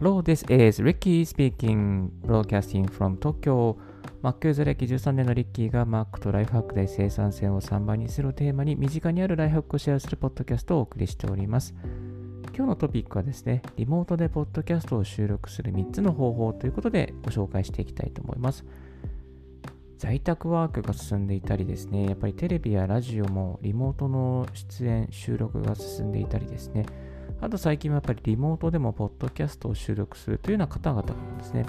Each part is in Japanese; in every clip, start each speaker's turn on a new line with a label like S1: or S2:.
S1: Hello, this is Ricky speaking, broadcasting from Tokyo. Mac ユーザー歴13年のリッキーが Mac とライフハックで生産性を3倍にするテーマに身近にあるライフハックをシェアするポッドキャストをお送りしております。今日のトピックはですね、リモートでポッドキャストを収録する3つの方法ということでご紹介していきたいと思います。在宅ワークが進んでいたりですね、やっぱりテレビやラジオもリモートの出演、収録が進んでいたりですね、あと最近はやっぱりリモートでもポッドキャストを収録するというような方々もですね、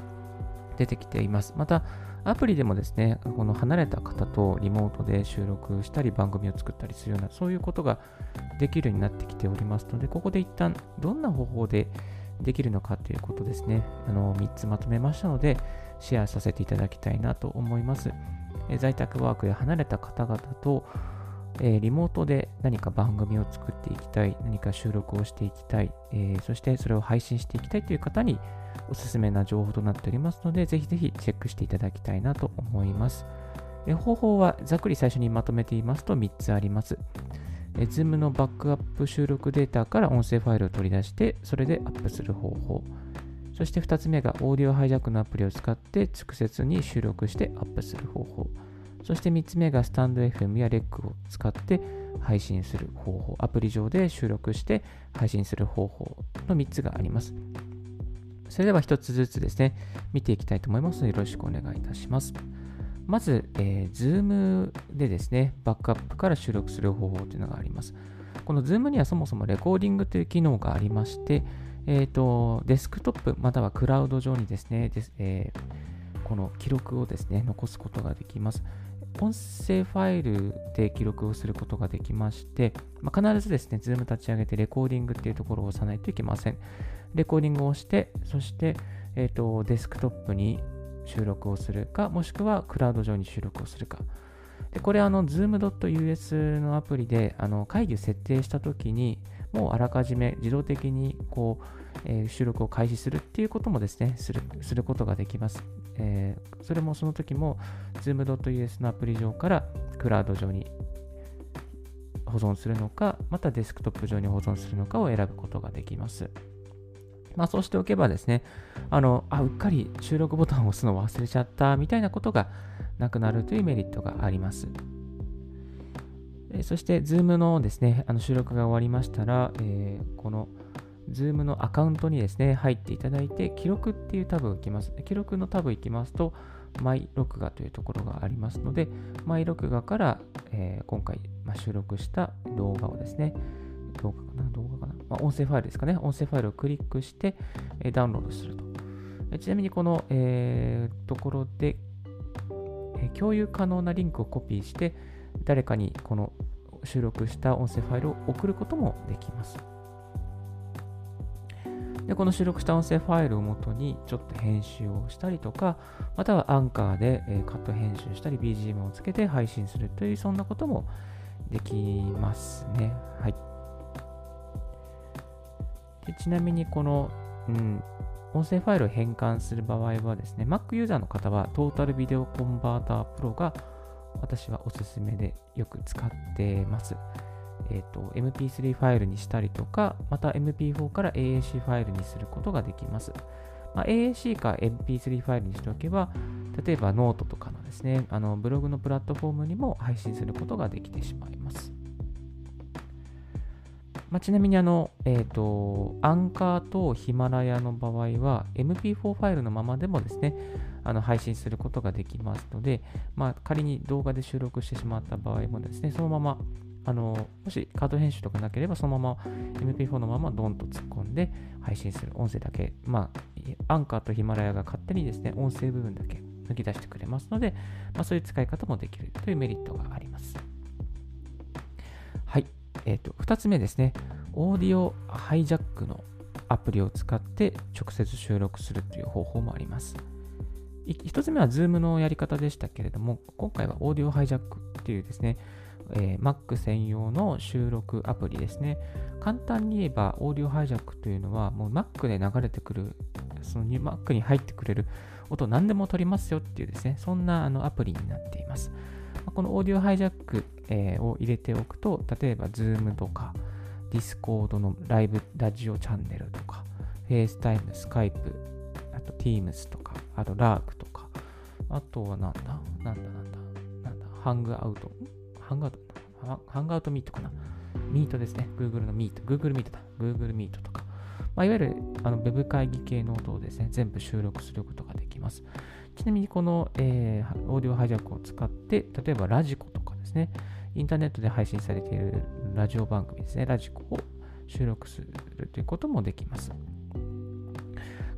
S1: 出てきています。また、アプリでもですね、この離れた方とリモートで収録したり番組を作ったりするような、そういうことができるようになってきておりますので、ここで一旦どんな方法でできるのかということですね、あの3つまとめましたので、シェアさせていただきたいなと思います。在宅ワークで離れた方々とえー、リモートで何か番組を作っていきたい、何か収録をしていきたい、えー、そしてそれを配信していきたいという方におすすめな情報となっておりますので、ぜひぜひチェックしていただきたいなと思います。えー、方法はざっくり最初にまとめていますと3つあります。えー、Zoom のバックアップ収録データから音声ファイルを取り出して、それでアップする方法。そして2つ目がオーディオハイジャックのアプリを使って直接に収録してアップする方法。そして3つ目がスタンド FM や REC を使って配信する方法、アプリ上で収録して配信する方法の3つがあります。それでは1つずつですね、見ていきたいと思いますのでよろしくお願いいたします。まず、えー、Zoom でですね、バックアップから収録する方法というのがあります。この Zoom にはそもそもレコーディングという機能がありまして、えーと、デスクトップまたはクラウド上にですね、ですえー、この記録をですね、残すことができます。音声ファイルで記録をすることができまして、まあ、必ずですね、 Zoom 立ち上げてレコーディングっていうところを押さないといけません。レコーディングをして、そして、えーと、デスクトップに収録をするか、もしくはクラウド上に収録をするか。でこれ、あの、zoom.us のアプリであの会議を設定したときに、もうあらかじめ自動的にこう、えー、収録を開始するっていうこともですね、するすることができます。えー、それもその時も Zoom.us のアプリ上からクラウド上に保存するのか、またデスクトップ上に保存するのかを選ぶことができます。まあ、そうしておけばですね、あの、あ、うっかり収録ボタンを押すの忘れちゃったみたいなことがなくなるというメリットがあります。そして、Zoom のですね、あの収録が終わりましたら、えー、この Zoom のアカウントにですね、入っていただいて、記録っていうタブが行きます。記録のタブ行きますと、マイ録画というところがありますので、マイ録画から、えー、今回、まあ、収録した動画をですね、動画かな？動画かな、まあ、音声ファイルですかね。音声ファイルをクリックして、えー、ダウンロードすると。えちなみにこの、えー、ところで、え共有可能なリンクをコピーして、誰かにこの収録した音声ファイルを送ることもできます。で、この収録した音声ファイルをもとにちょっと編集をしたりとか、またはアンカーで、えカット編集したり BGM をつけて配信するというそんなこともできますね。はい。でちなみにこの、うん、音声ファイルを変換する場合はですね、Mac ユーザーの方はトータルビデオコンバータープロが私はおすすめでよく使ってます。えーと、MP3 ファイルにしたりとか、また MP4 から AAC ファイルにすることができます。まあ、AAC か MP3 ファイルにしておけば、例えばノートとかのですね、あのブログのプラットフォームにも配信することができてしまいます。まあ、ちなみにあの、えっ、ー、と、アンカーとヒマラヤの場合は、MP4 ファイルのままでもですね、あの配信することができますので、まあ、仮に動画で収録してしまった場合もですね、そのままあの、もしカード編集とかなければ、そのまま MP4 のままドンと突っ込んで配信する音声だけ、まあ、アンカーとヒマラヤが勝手にですね、音声部分だけ抜き出してくれますので、まあ、そういう使い方もできるというメリットがあります。はい。えっ、ー、と、2つ目ですね、オーディオハイジャックのアプリを使って直接収録するという方法もあります。1つ目は Zoom のやり方でしたけれども、今回はオーディオハイジャックっていうですね、えー、Mac 専用の収録アプリですね。簡単に言えば、オーディオハイジャックというのは、もう Mac で流れてくる、その Mac に入ってくれる音何でも取りますよっていうですね、そんなあのアプリになっています。このオーディオハイジャック、えー、を入れておくと、例えば Zoom とか Discord のライブラジオチャンネルとか、FaceTime、Skype、あと Teams とか、あと Lark とか、あとはなんだ？なんだ？なんだ？なんだ？ハングアウト。ハングアウトハングアウトミートかなミートですね。Google のミート。Google ミートだ。Google ミートとか。まあ、いわゆるあの Web 会議系の音をですね、全部収録することができます。ちなみにこの、えー、オーディオハイジャックを使って、例えばラジコとかですね、インターネットで配信されているラジオ番組ですね、ラジコを収録するということもできます。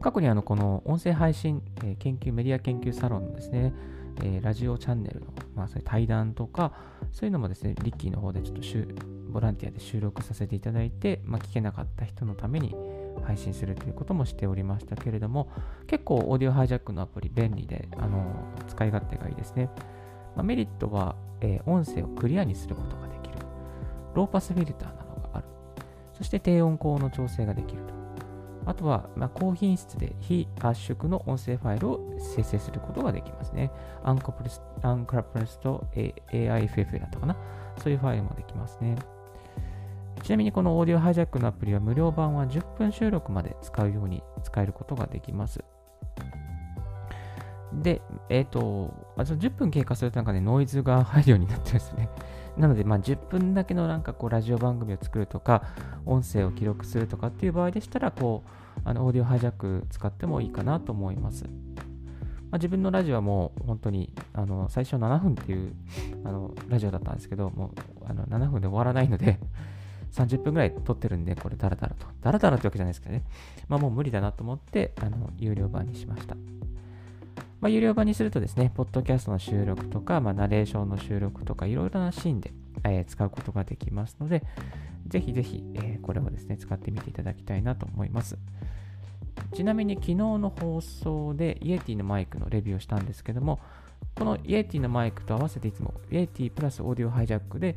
S1: 過去にあのこの音声配信、えー、研究、メディア研究サロンのですね、えー、ラジオチャンネルの、まあ、そういう対談とか、そういうのもですね、リッキーの方でちょっとボランティアで収録させていただいて、まあ、聞けなかった人のために配信するということもしておりましたけれども、結構オーディオハイジャックのアプリ便利で、あの使い勝手がいいですね。まあ、メリットは、えー、音声をクリアにすることができる。ローパスフィルターなどがある。そして低音高の調整ができると。あとは、ま、高品質で非圧縮の音声ファイルを生成することができますね。アンコプリアンクラプレスと AIFF だったかな。そういうファイルもできますね。ちなみにこのオーディオハイジャックのアプリは無料版は10分収録まで使うように使えることができます。で、えっ、ー、と、その10分経過するとなんかね、ノイズが入るようになってるんですね。なので、まあ、10分だけのなんかこう、ラジオ番組を作るとか、音声を記録するとかっていう場合でしたら、こう、あの、オーディオハイジャック使ってもいいかなと思います。まあ、自分のラジオはもう本当に、あの、最初7分っていうあのラジオだったんですけど、もうあの7分で終わらないので 30分ぐらい撮ってるんで、これダラダラと。ダラダラってわけじゃないですけどね。まあもう無理だなと思って、あの、有料版にしました。まあ、有料版にするとですね、ポッドキャストの収録とか、まあ、ナレーションの収録とか、いろいろなシーンで、えー、使うことができますので、ぜひぜひ、えー、これをですね、使ってみていただきたいなと思います。ちなみに昨日の放送で Yeti のマイクのレビューをしたんですけども、この Yeti のマイクと合わせていつも Yeti プラス Audio Hijack で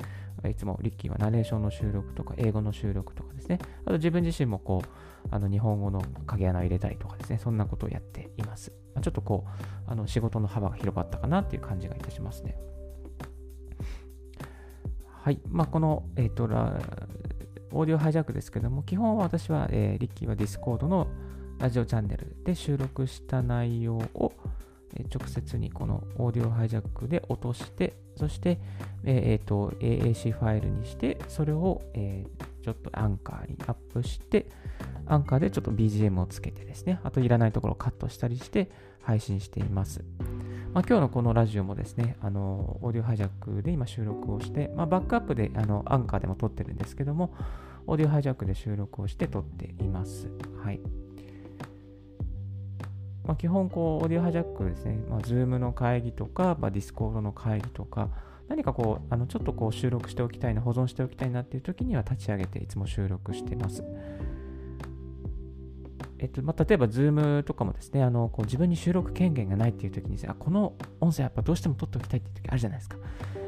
S1: いつもリッキーはナレーションの収録とか英語の収録とかですね、あと自分自身もこう、あの日本語の影アナを入れたりとかですね、そんなことをやっています。まあ、ちょっとこう、あの仕事の幅が広がったかなっていう感じがいたしますね。はい。まあ、この、えっ、ー、と、 Audio Hijack ですけども、基本は私は、えー、リッキーは Discord のラジオチャンネルで収録した内容を、直接にこの Audio Hijack で落として、そして、えーと、AAC ファイルにして、それを、えー、ちょっとアンカーにアップして、アンカーでちょっと BGM をつけてですね、あといらないところをカットしたりして配信しています。まあ、今日のこのラジオもですね、あのオーディオハイジャックで今収録をして、まあ、バックアップであのアンカーでも撮ってるんですけども、オーディオハイジャックで収録をして撮っています。はい。まあ、基本こう、オーディオハイジャックですね、まあ、Zoom の会議とか、まあ、Discord の会議とか、何かこう、あのちょっとこう収録しておきたいな、保存しておきたいなっていう時には立ち上げていつも収録してます。えっとまあ、例えば Zoom とかもですね、あのこう自分に収録権限がないっていう時にあ、この音声やっぱどうしても取っておきたいっていう時あるじゃないですか。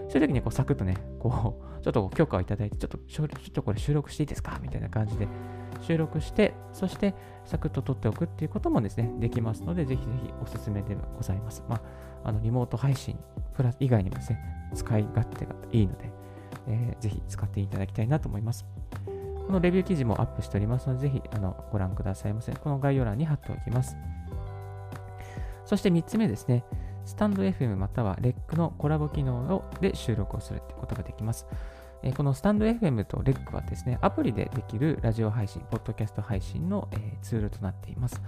S1: そういう時にこうサクッとね、こう、ちょっと許可をいただいて、ちょっと、ちょっとこれ収録していいですか？みたいな感じで収録して、そしてサクッと撮っておくっていうこともですね、できますので、ぜひぜひおすすめでございます。まあ、あのリモート配信プラス以外にもですね、使い勝手がいいので、えー、ぜひ使っていただきたいなと思います。このレビュー記事もアップしておりますので、ぜひあのご覧くださいませ。この概要欄に貼っておきます。そして3つ目ですね、スタンド FM または REC のコラボ機能で収録をするということができます。えこのスタンド FM と REC はですね、アプリでできるラジオ配信、ポッドキャスト配信の、え、ツールとなっています。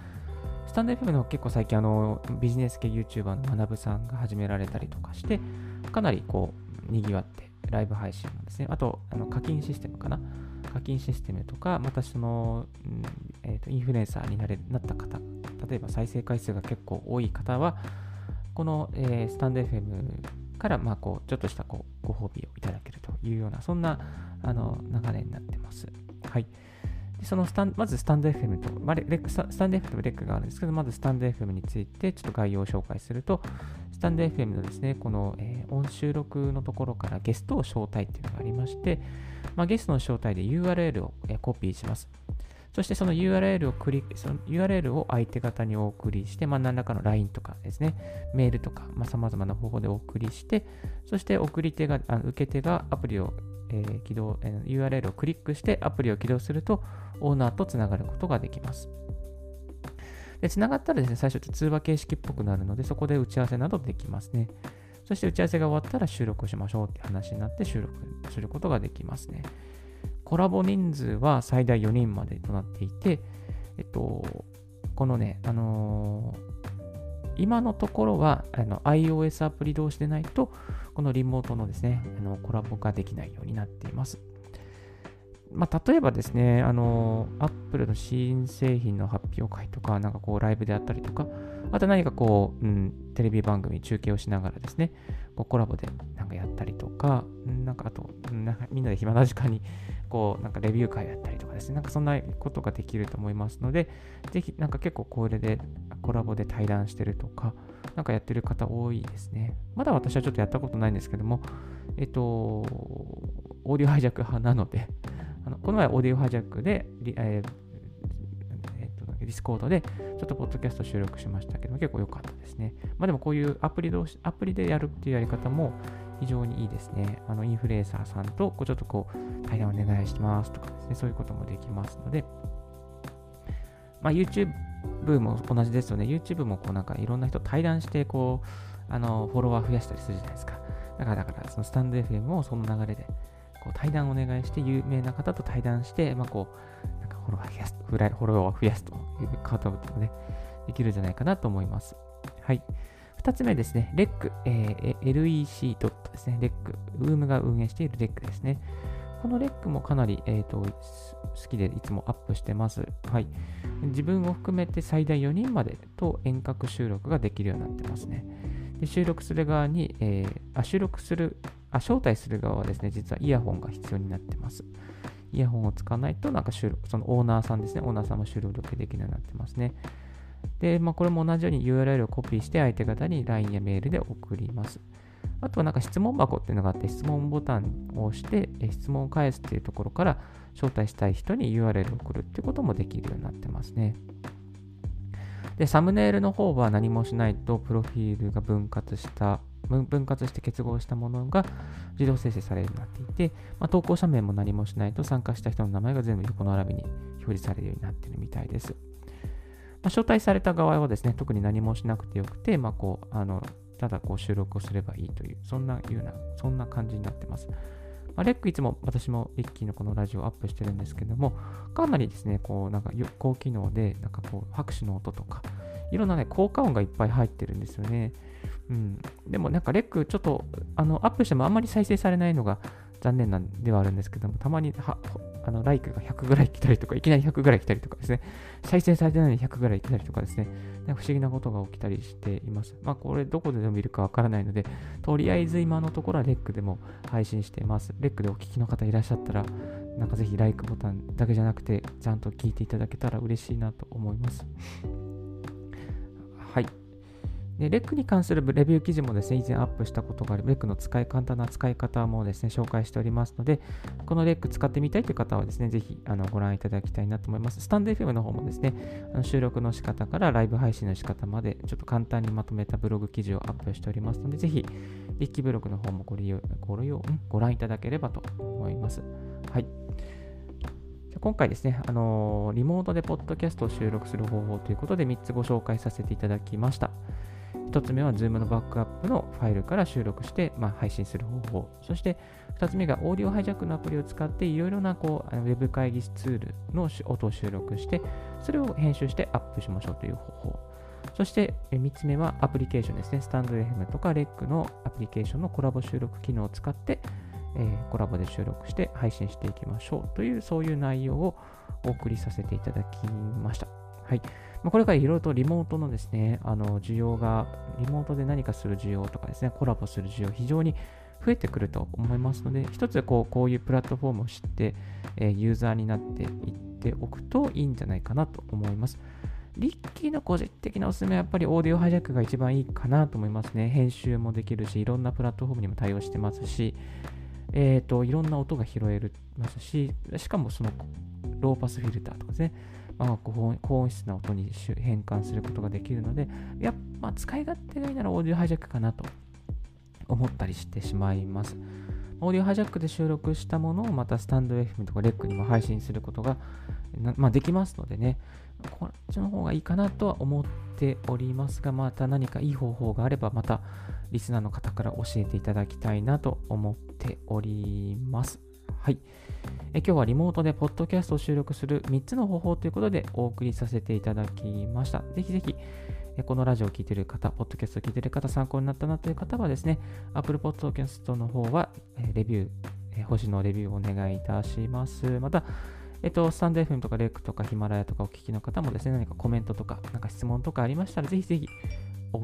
S1: スタンド FM の結構最近あのビジネス系 YouTuber の学さんが始められたりとかして、かなりこう、賑わってライブ配信もですね、あとあの課金システムかな。課金システムとか、またその、うんえーと、インフルエンサーになれなった方、例えば再生回数が結構多い方は、この、えー、スタンド FM から、まあ、こう、ちょっとしたこうご褒美をいただけるというような、そんなあの流れになってます。はい。でそのスタンまずスタンド FM と、まあ、レスタンド FM とレックがあるんですけど、まずスタンド FM についてちょっと概要を紹介すると、スタンド FM のですね、この、えー、音収録のところからゲストを招待っていうのがありまして、まあ、ゲストの招待で URL を、コピーします。そしてその URL をクリック、その URL を相手方にお送りして、まあ、何らかの LINE とかですね、メールとか、まあ、様々な方法でお送りして、そして送り手が、あの受け手がアプリを、えー、起動、えー、URL をクリックしてアプリを起動すると、オーナーとつながることができます。で、つながったらですね、最初って通話形式っぽくなるので、そこで打ち合わせなどできますね。そして打ち合わせが終わったら収録しましょうって話になって収録することができますね。コラボ人数は最大4人までとなっていて、えっと、このね、あのー、今のところはあの iOS アプリ同士でないと、このリモートのですね、あのコラボができないようになっています。まあ、例えばですね、あの、Apple の新製品の発表会とか、なんかこうライブであったりとか、あと何かこう、うん、テレビ番組、中継をしながらですね、こうコラボでなんかやったりとか、なんかあと、なんかみんなで暇な時間に、こう、なんかレビュー会やったりとかですね、なんかそんなことができると思いますので、ぜひ、なんか結構これでコラボで対談してるとか、なんかやってる方多いですね。まだ私はちょっとやったことないんですけども、えっと、 Audio Hijack 派なので、あのこの前、 Audio Hijack で、えー、 Discord でちょっとポッドキャスト収録しましたけど、結構良かったですね。まあでもこういうアプリ同士、アプリでやるっていうやり方も非常にいいですね。あのインフルエンサーさんとこうちょっとこう対談お願いしますとかですね、そういうこともできますので、まあ、YouTube も同じですよね。YouTube もこうなんかいろんな人対談してこうあのフォロワー増やしたりするじゃないですか。だからだからそのスタンド FM もその流れでこう対談お願いして、有名な方と対談して、まあ、こう、なんかフォロワー増やす、フォロワーを増やすという方もね、できるんじゃないかなと思います。はい。二つ目ですね、REC、えー、LEC ドットですね、REC、UM が運営している REC ですね。この REC もかなり、えーと、好きでいつもアップしてます。はい。自分を含めて最大4人までと遠隔収録ができるようになってますね。で収録する側に、えー、あ収録するあ、招待する側はですね、実はイヤホンが必要になってます。イヤホンを使わないと、なんか収録、そのオーナーさんですね、オーナーさんも収録できるようになってますね。で、まあ、これも同じように URL をコピーして相手方に LINE やメールで送ります。あとはなんか質問箱っていうのがあって、質問ボタンを押して、質問を返すっていうところから招待したい人に URL を送るってこともできるようになってますね。で、サムネイルの方は何もしないと、プロフィールが分割した分割して結合したものが自動生成されるようになっていて、まあ、投稿者名も何もしないと参加した人の名前が全部横並びに表示されるようになっているみたいです。まあ、招待された側はですね、特に何もしなくてよくて、まあ、こうあのただこう収録をすればいいという、そんないうな、そんな感じになってます。まあ、レックいつも私もリッキーのこのラジオをアップしてるんですけども、かなりですね、こうなんか高機能で、なんかこう拍手の音とか、いろんなね、効果音がいっぱい入ってるんですよね。うん。でもなんかレックちょっとあのアップしてもあんまり再生されないのが残念なんではあるんですけども、たまにはあのライクが100ぐらい来たりとか、いきなり100ぐらい来たりとかですね、再生されてないのに100ぐらい来たりとかですね、なんか不思議なことが起きたりしています。まあこれどこででも見るかわからないので、とりあえず今のところはレックでも配信しています。レックでお聞きの方いらっしゃったら、なんかぜひライクボタンだけじゃなくて、ちゃんと聞いていただけたら嬉しいなと思います。はい。で、レックに関するレビュー記事もですね、以前アップしたことがある、レックの使い、簡単な使い方もですね、紹介しておりますので、このレック使ってみたいという方はですね、ぜひあのご覧いただきたいなと思います。スタンド FM の方もですね、あの収録の仕方からライブ配信の仕方まで、ちょっと簡単にまとめたブログ記事をアップしておりますので、ぜひ、リッキーブログの方もご利用、ご利用、ご覧いただければと思います。はい。今回ですね、あの、リモートでポッドキャストを収録する方法ということで3つご紹介させていただきました。1つ目は Zoom のバックアップのファイルから収録して、まあ、配信する方法。そして2つ目がオーディオハイジャックのアプリを使っていろいろなこうウェブ会議ツールの音を収録して、それを編集してアップしましょうという方法。そして3つ目はアプリケーションですね。スタンド FM とか REC のアプリケーションのコラボ収録機能を使って、えー、コラボで収録して配信していきましょうという、そういう内容をお送りさせていただきました。はい。まあ、これからいろいろとリモートのですね、あの、需要が、リモートで何かする需要とかですね、コラボする需要、非常に増えてくると思いますので、一つこうこういうプラットフォームを知って、え、ユーザーになっていっておくといいんじゃないかなと思います。リッキーの個人的なおすすめはやっぱりオーディオハイジャックが一番いいかなと思いますね。編集もできるし、いろんなプラットフォームにも対応してますし、え、ー、と、いろんな音が拾えますし、しかもそのローパスフィルターとかですね、あ、高音質な音に変換することができるので、やっぱ使い勝手がいいならオーディオハイジャックかなと思ったりしてしまいます。オーディオハイジャックで収録したものをまたスタンド FM とかレックにも配信することがまあ、できますのでね、こっちの方がいいかなとは思っておりますが、また何かいい方法があれば、またリスナーの方から教えていただきたいなと思っております。はい。え今日はリモートでポッドキャストを収録する3つの方法ということでお送りさせていただきました。ぜひぜひ、このラジオを聴いている方、ポッドキャストを聴いている方、参考になったなという方はですね、Apple Podcast の方は、レビュー、星のレビューをお願いいたします。また、えっと、スタンド FM とかレックとかヒマラヤとかお聞きの方もですね、何かコメントとか、なんか質問とかありましたら、ぜひぜひお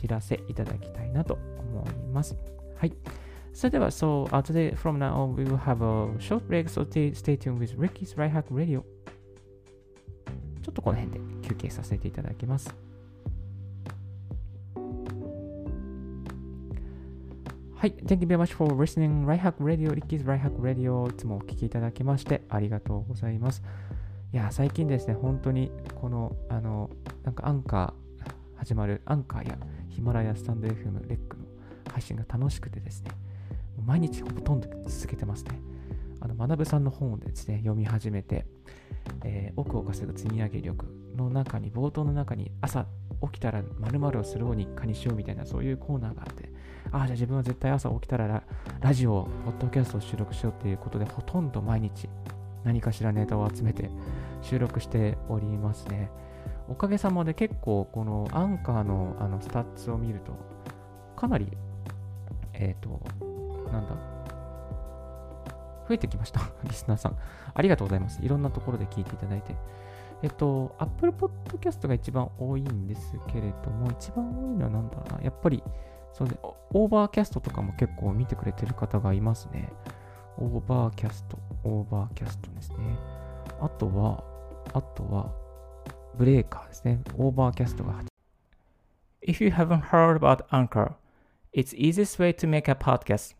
S1: 知らせいただきたいなと思います。はい。それでは、so、uh, today from now on we will have a short break, so stay, stay tuned with Ricky's Right Hack Radio. ちょっとこの辺で休憩させていただきます。はい。Thank you very much for listening. Right Hack Radio, Ricky's Right Hack Radio. いつもお聞きいただきましてありがとうございます。いや、最近ですね、本当にこの、あの、なんかアンカー始まる、アンカーやヒマラヤスタンド FM、レックの配信が楽しくてですね、毎日ほとんど続けてますね。あの、学さんの本をですね、読み始めて、えー、奥を稼ぐ積み上げ力の中に、冒頭の中に朝起きたら〇〇をするように日課にしようみたいなそういうコーナーがあって、ああ、じゃあ自分は絶対朝起きたらラジオ、ポッドキャストを収録しようっていうことで、ほとんど毎日何かしらネタを集めて収録しておりますね。おかげさまで結構このアンカーのあのスタッツを見ると、かなり、えっ、ー、と、なんだ、増えてきました。リスナーさん。ありがとうございます。いろんなところで聞いていただいて。えっと、Apple Podcast が一番多いんですけれども、一番多いのは何だ？ろうな。やっぱり、そうで、 Overcast とかも結構見てくれてる方がいますね。 Overcast、Overcast ですね。あとは、あとは、ブレーカーですね。 Overcast が。If you haven't heard about Anchor, it's easiest way to make a podcast.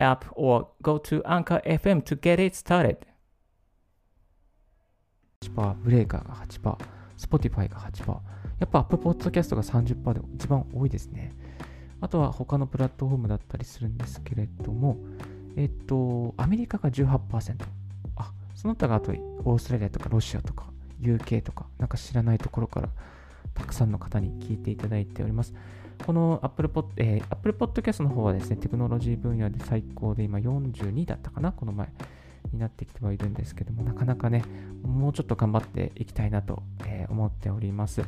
S1: app or go to Anchor FM to get it started. 8%、ブレーカーが8%、Spotify が8%、やっぱ Apple Podcast が30%で一番多いですね。あとは他のプラットフォームだったりするんですけれども、えっと、アメリカが18%。あ、その他があと、オーストラリアとかロシアとか UK とか、なんか知らないところからたくさんの方に聞いていただいております。この Apple, Pod、えー、Apple Podcast の方はですね、テクノロジー分野で最高で今42だったかな、この前。になってきてはいるんですけども、なかなかね、もうちょっと頑張っていきたいなと、えー、思っております。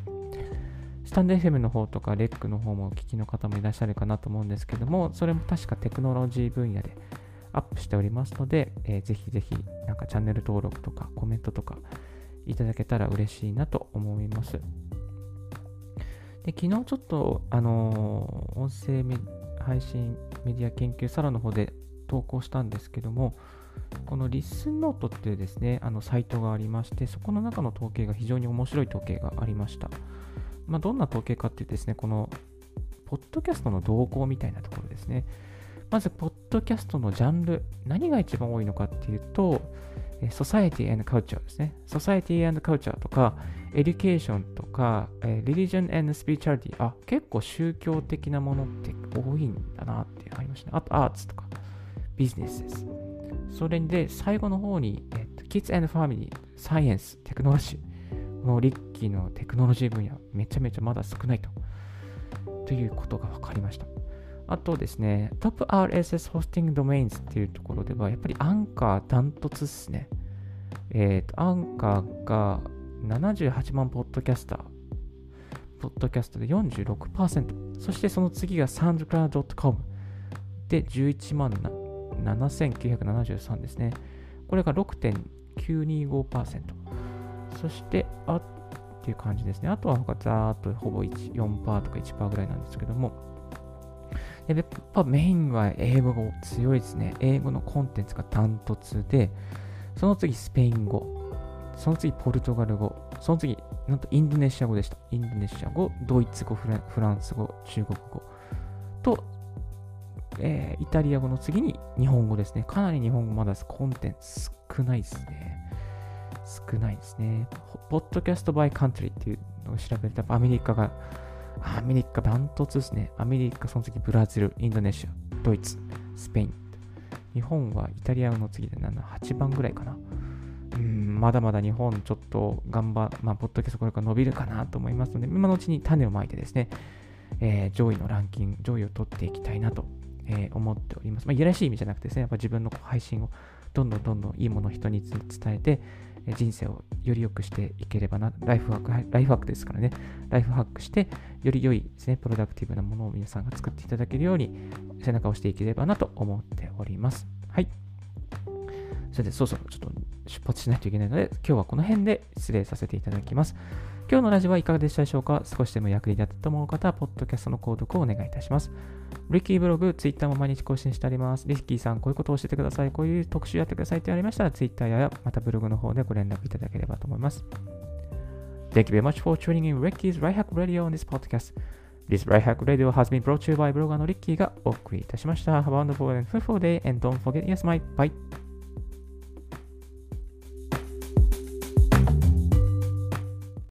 S1: スタンド FM の方とか、レックの方もお聞きの方もいらっしゃるかなと思うんですけども、それも確かテクノロジー分野でアップしておりますので、えー、ぜひぜひ、なんかチャンネル登録とかコメントとかいただけたら嬉しいなと思います。で昨日ちょっと、あのー、音声配信メディア研究サロンの方で投稿したんですけども、このリスンノートっていうですね、あのサイトがありまして、そこの中の統計が非常に面白い統計がありました。まあ、どんな統計かっていうとですね、この、ポッドキャストの動向みたいなところですね。まず、ポッドキャストのジャンル、何が一番多いのかっていうと、ソサエティ and culture ですね。ソサエティ and culture とか、Education とか、えー、religion and spirituality。あ、結構宗教的なものって多いんだなってありましたね。あと、 Arts とか、ビジネスです。それで最後の方に、えっと、Kids and Family、 Science、Technology。このリッキーのテクノロジー分野、めちゃめちゃまだ少ないと。ということが分かりました。あとですね、トップ RSS ホスティングドメインズっていうところでは、やっぱりアンカーダントツっすね。えっ、ー、と、アンカーが78万ポッドキャスター、ポッドキャストで46%、そしてその次が soundcloud.com で11万7973ですね。これが6.925%。そして、あっていう感じですね。あとは他ざーっとほぼ1 4%とか1%ぐらいなんですけども、やっぱメインは英語が強いですね。英語のコンテンツがダントツで、その次スペイン語。その次ポルトガル語、その次、なんとインドネシア語でした。インドネシア語、ドイツ語、フランス語、中国語と、えー、イタリア語の次に日本語ですね。かなり日本語まだコンテンツ少ないですね。少ないですね。ポッドキャストバイカントリーっていうのを調べると、アメリカが、アメリカダントツですね。アメリカ、その次ブラジル、インドネシア、ドイツ、スペイン。日本はイタリアの次で7、8番ぐらいかな。うん、まだまだ日本ちょっと頑張、まあ、ポッドキャストこれから伸びるかなと思いますので、今のうちに種をまいてですね、えー、上位のランキング、上位を取っていきたいなと、えー、思っております。まあ、いやらしい意味じゃなくてですね、やっぱ自分の配信をどんどんどんどんいいものを人に伝えて、人生をより良くしていければな、ライフワーク、ライフワークですからね、ライフハックして、より良いですね、プロダクティブなものを皆さんが作っていただけるように、背中を押していければなと思っております。はい。それで、そろそろちょっと出発しないといけないので、今日はこの辺で失礼させていただきます。今日のラジオはいかがでしたでしょうか？少しでも役に立ったと思う方は、ポッドキャストの購読をお願いいたします。リッキーブログ、ツイッターも毎日更新してあります。リッキーさん、こういうことを教えてください。こういう特集やってくださいってありましたら、ツイッターやまたブログの方でご連絡いただければと思います。Thank you very much for tuning in Ricky's Right Hack Radio on this podcast. This Right Hack Radio has been brought to you by ブロガーのリッキーがお送りいたしました。Have a wonderful and fruitful day and don't forget, yes, my bye.